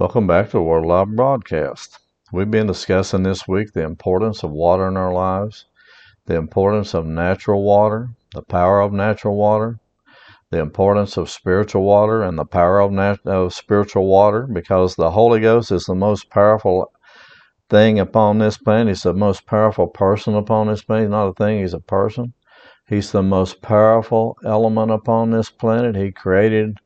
Welcome back to the Word Alive broadcast. We've been discussing this week the importance of water in our lives, the importance of natural water, the power of natural water, the importance of spiritual water, and the power of, nat- of spiritual water because the Holy Ghost is the most powerful thing upon this planet. He's the most powerful person upon this planet. He's not a thing, he's a person. He's the most powerful element upon this planet. He created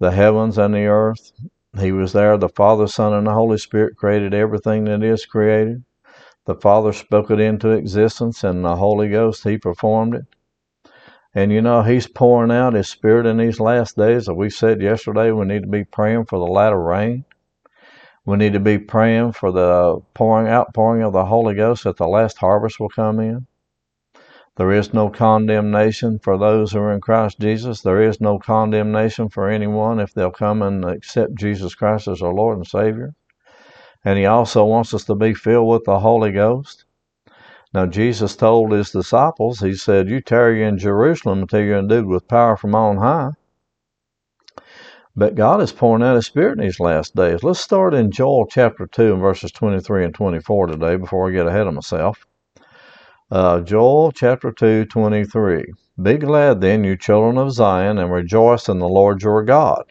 the heavens and the earth. He was there. The Father, Son, and the Holy Spirit created everything that is created. The Father spoke it into existence, and the Holy Ghost, He performed it. And you know, He's pouring out His Spirit in these last days. As we said yesterday, we need to be praying for the latter rain. We need to be praying for the pouring outpouring of the Holy Ghost that the last harvest will come in. There is no condemnation for those who are in Christ Jesus. There is no condemnation for anyone if they'll come and accept Jesus Christ as our Lord and Savior. And He also wants us to be filled with the Holy Ghost. Now, Jesus told His disciples, He said, You tarry in Jerusalem until you're endued with power from on high. But God is pouring out His Spirit in these last days. Let's start in Joel chapter 2 and verses 23 and 24 today before I get ahead of myself. Uh, Joel chapter 2, 23. Be glad then, you children of Zion, and rejoice in the Lord your God.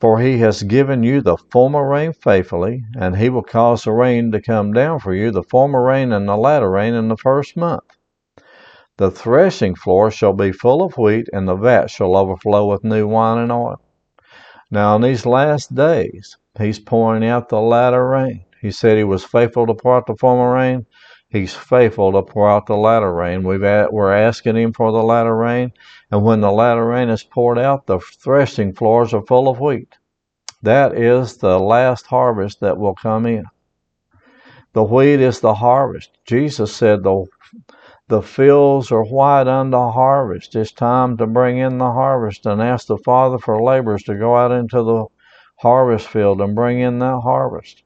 For he has given you the former rain faithfully, and he will cause the rain to come down for you, the former rain and the latter rain in the first month. The threshing floor shall be full of wheat, and the vat shall overflow with new wine and oil. Now, in these last days, he's pouring out the latter rain. He said he was faithful to out the former rain. He's faithful to pour out the latter rain. We've at, we're asking Him for the latter rain, and when the latter rain is poured out, the threshing floors are full of wheat. That is the last harvest that will come in. The wheat is the harvest. Jesus said the the fields are white unto harvest. It's time to bring in the harvest and ask the Father for laborers to go out into the harvest field and bring in that harvest.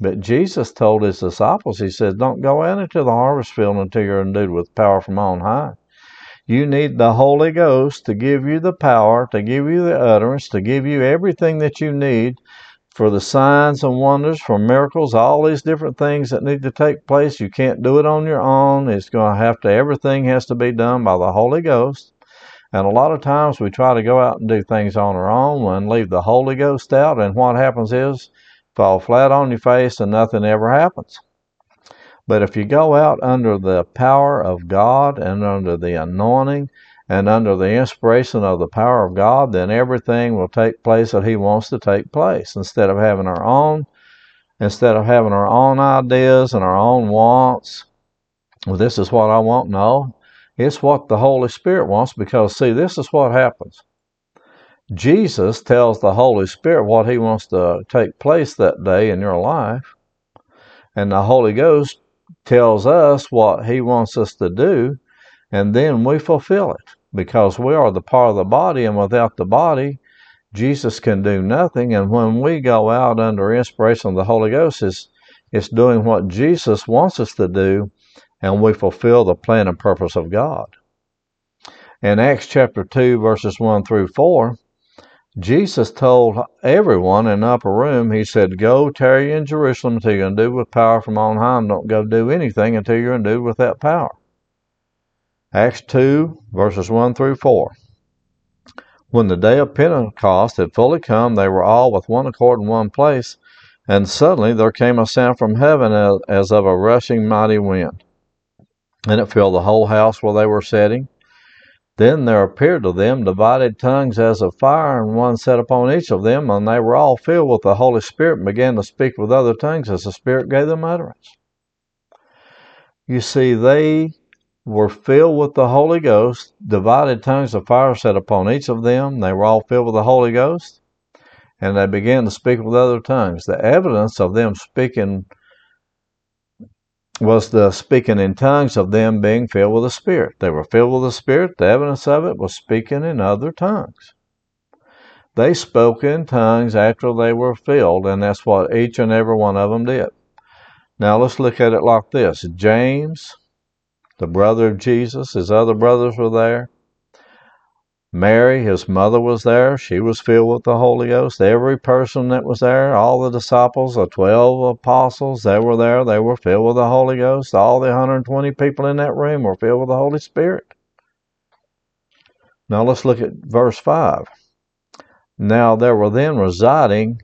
But Jesus told his disciples, He said, Don't go out into the harvest field until you're endued with power from on high. You need the Holy Ghost to give you the power, to give you the utterance, to give you everything that you need for the signs and wonders, for miracles, all these different things that need to take place. You can't do it on your own. It's going to have to, everything has to be done by the Holy Ghost. And a lot of times we try to go out and do things on our own and leave the Holy Ghost out. And what happens is, fall flat on your face and nothing ever happens. But if you go out under the power of God and under the anointing and under the inspiration of the power of God, then everything will take place that He wants to take place. Instead of having our own, instead of having our own ideas and our own wants, well, this is what I want. No, it's what the Holy Spirit wants because, see, this is what happens. Jesus tells the Holy Spirit what He wants to take place that day in your life, and the Holy Ghost tells us what He wants us to do, and then we fulfill it because we are the part of the body, and without the body, Jesus can do nothing. And when we go out under inspiration of the Holy Ghost, it's, it's doing what Jesus wants us to do, and we fulfill the plan and purpose of God. In Acts chapter 2, verses 1 through 4, Jesus told everyone in the upper room, He said, Go tarry in Jerusalem until you're endued with power from on high, and don't go do anything until you're endued with that power. Acts 2, verses 1 through 4. When the day of Pentecost had fully come, they were all with one accord in one place, and suddenly there came a sound from heaven as of a rushing mighty wind, and it filled the whole house where they were sitting. Then there appeared to them divided tongues as of fire, and one set upon each of them, and they were all filled with the Holy Spirit and began to speak with other tongues as the Spirit gave them utterance. You see, they were filled with the Holy Ghost, divided tongues of fire set upon each of them. They were all filled with the Holy Ghost. and they began to speak with other tongues. The evidence of them speaking was the speaking in tongues of them being filled with the Spirit. They were filled with the Spirit. The evidence of it was speaking in other tongues. They spoke in tongues after they were filled, and that's what each and every one of them did. Now let's look at it like this James, the brother of Jesus, his other brothers were there. Mary, his mother, was there. She was filled with the Holy Ghost. Every person that was there, all the disciples, the 12 apostles, they were there. They were filled with the Holy Ghost. All the 120 people in that room were filled with the Holy Spirit. Now let's look at verse 5. Now there were then residing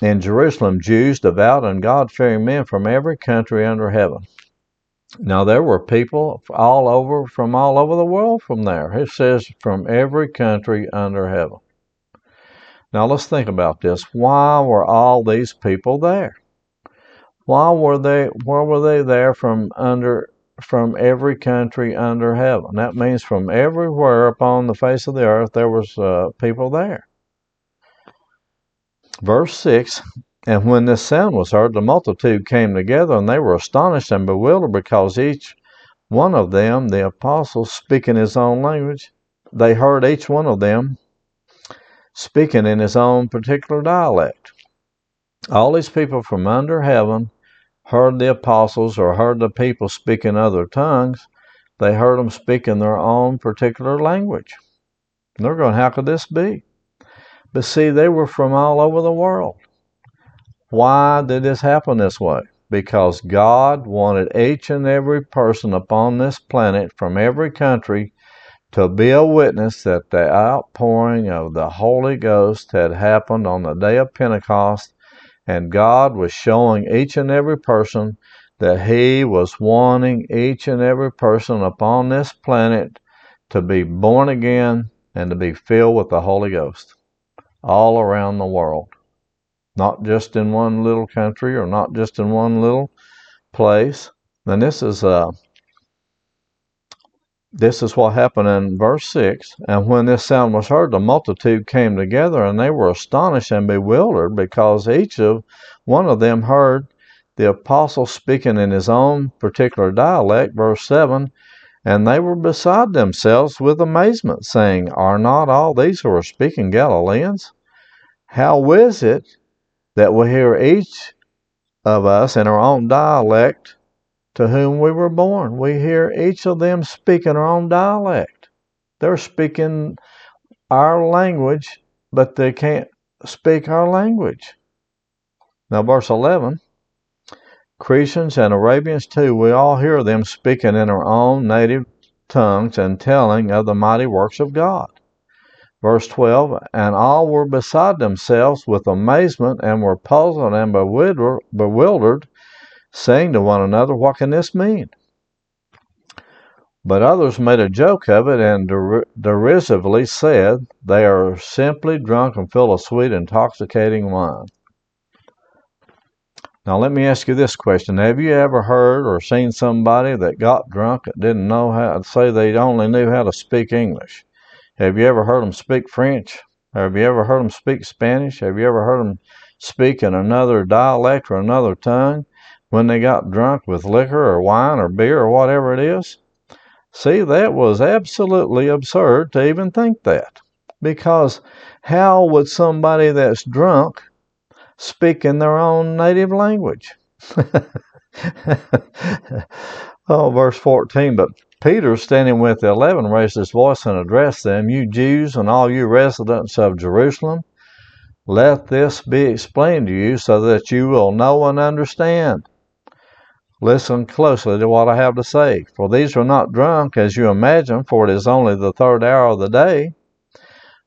in Jerusalem Jews, devout and God fearing men from every country under heaven. Now there were people all over from all over the world from there. It says from every country under heaven. Now let's think about this. Why were all these people there? Why were they why were they there from under from every country under heaven? That means from everywhere upon the face of the earth there was uh, people there. Verse 6 and when this sound was heard, the multitude came together, and they were astonished and bewildered because each one of them, the apostles, speaking his own language, they heard each one of them speaking in his own particular dialect. All these people from under heaven heard the apostles or heard the people speaking other tongues. They heard them speak in their own particular language. they're going, how could this be? But see, they were from all over the world. Why did this happen this way? Because God wanted each and every person upon this planet from every country to be a witness that the outpouring of the Holy Ghost had happened on the day of Pentecost, and God was showing each and every person that He was wanting each and every person upon this planet to be born again and to be filled with the Holy Ghost all around the world not just in one little country or not just in one little place. And this is uh, this is what happened in verse six. And when this sound was heard, the multitude came together, and they were astonished and bewildered, because each of one of them heard the apostle speaking in his own particular dialect. Verse seven. And they were beside themselves with amazement, saying, Are not all these who are speaking Galileans? How is it that we hear each of us in our own dialect to whom we were born. We hear each of them speak in our own dialect. They're speaking our language, but they can't speak our language. Now, verse 11 Cretians and Arabians too, we all hear them speaking in our own native tongues and telling of the mighty works of God. Verse 12 And all were beside themselves with amazement and were puzzled and bewildered, saying to one another, What can this mean? But others made a joke of it and der- derisively said, They are simply drunk and full of sweet, intoxicating wine. Now, let me ask you this question Have you ever heard or seen somebody that got drunk that didn't know how to say they only knew how to speak English? Have you ever heard them speak French? Have you ever heard them speak Spanish? Have you ever heard them speak in another dialect or another tongue when they got drunk with liquor or wine or beer or whatever it is? See, that was absolutely absurd to even think that. Because how would somebody that's drunk speak in their own native language? oh, verse 14, but Peter, standing with the eleven, raised his voice and addressed them, You Jews and all you residents of Jerusalem, let this be explained to you so that you will know and understand. Listen closely to what I have to say, for these are not drunk as you imagine, for it is only the third hour of the day.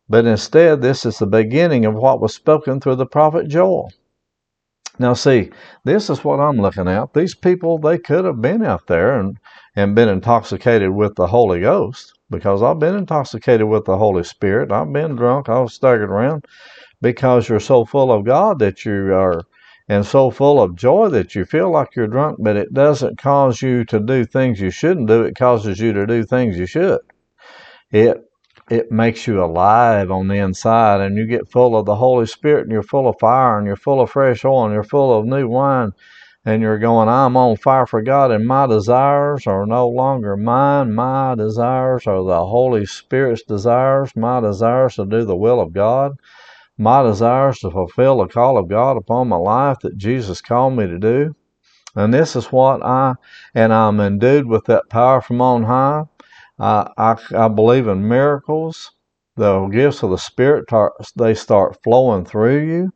But instead, this is the beginning of what was spoken through the prophet Joel. Now, see, this is what I'm looking at. These people, they could have been out there and and been intoxicated with the Holy Ghost because I've been intoxicated with the Holy Spirit. I've been drunk. I was staggered around because you're so full of God that you are and so full of joy that you feel like you're drunk, but it doesn't cause you to do things you shouldn't do. It causes you to do things you should. It it makes you alive on the inside and you get full of the Holy Spirit and you're full of fire and you're full of fresh oil and you're full of new wine and you're going, I'm on fire for God and my desires are no longer mine. My desires are the Holy Spirit's desires. My desires to do the will of God. My desires to fulfill the call of God upon my life that Jesus called me to do. And this is what I, and I'm endued with that power from on high. I, I, I believe in miracles. The gifts of the Spirit, they start flowing through you.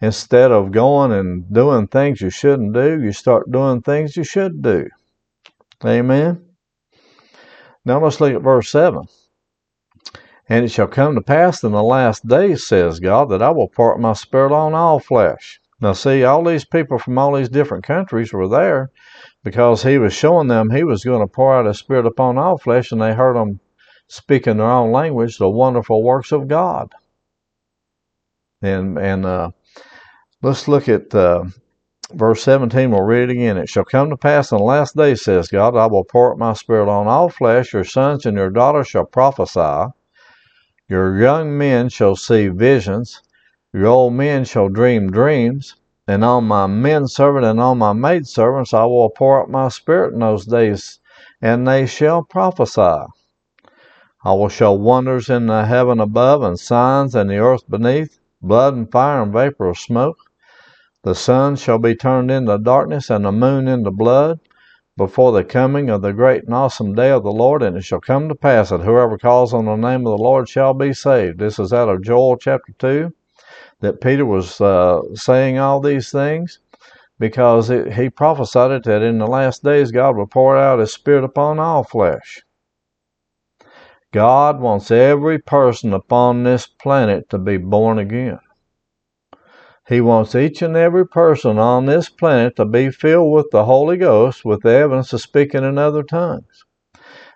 Instead of going and doing things you shouldn't do, you start doing things you should do. Amen. Now let's look at verse 7. And it shall come to pass in the last days, says God, that I will pour my spirit on all flesh. Now, see, all these people from all these different countries were there because he was showing them he was going to pour out his spirit upon all flesh, and they heard him speak in their own language the wonderful works of God. And and uh, let's look at uh, verse 17. We'll read it again. It shall come to pass in the last days, says God, I will pour out my spirit on all flesh. Your sons and your daughters shall prophesy. Your young men shall see visions. Your old men shall dream dreams and on my men servant and on my maid servants I will pour out my spirit in those days, and they shall prophesy. I will show wonders in the heaven above, and signs in the earth beneath, blood and fire and vapor of smoke. The sun shall be turned into darkness, and the moon into blood, before the coming of the great and awesome day of the Lord. And it shall come to pass that whoever calls on the name of the Lord shall be saved. This is out of Joel chapter 2 that Peter was uh, saying all these things because it, he prophesied it that in the last days God will pour out His Spirit upon all flesh. God wants every person upon this planet to be born again. He wants each and every person on this planet to be filled with the Holy Ghost with the evidence of speaking in other tongues.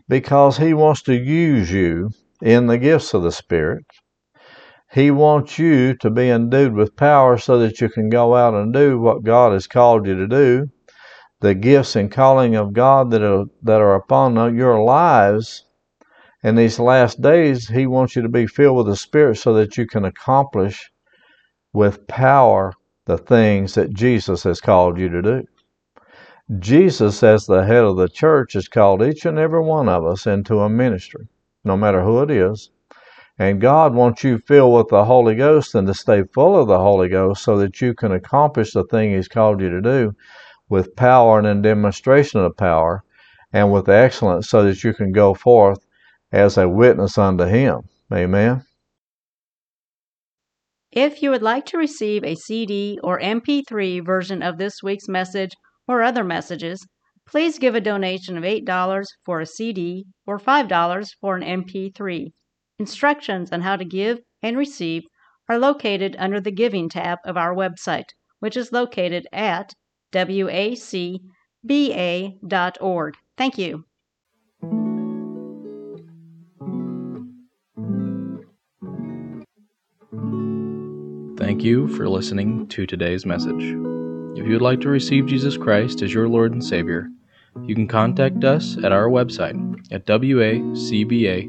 Because He wants to use you in the gifts of the Spirit he wants you to be endued with power so that you can go out and do what God has called you to do. The gifts and calling of God that are, that are upon your lives in these last days, He wants you to be filled with the Spirit so that you can accomplish with power the things that Jesus has called you to do. Jesus, as the head of the church, has called each and every one of us into a ministry, no matter who it is. And God wants you filled with the Holy Ghost and to stay full of the Holy Ghost so that you can accomplish the thing He's called you to do with power and in demonstration of power and with excellence so that you can go forth as a witness unto Him. Amen. If you would like to receive a CD or MP3 version of this week's message or other messages, please give a donation of $8 for a CD or $5 for an MP3. Instructions on how to give and receive are located under the Giving tab of our website, which is located at wacba.org. Thank you. Thank you for listening to today's message. If you would like to receive Jesus Christ as your Lord and Savior, you can contact us at our website at wacba.org.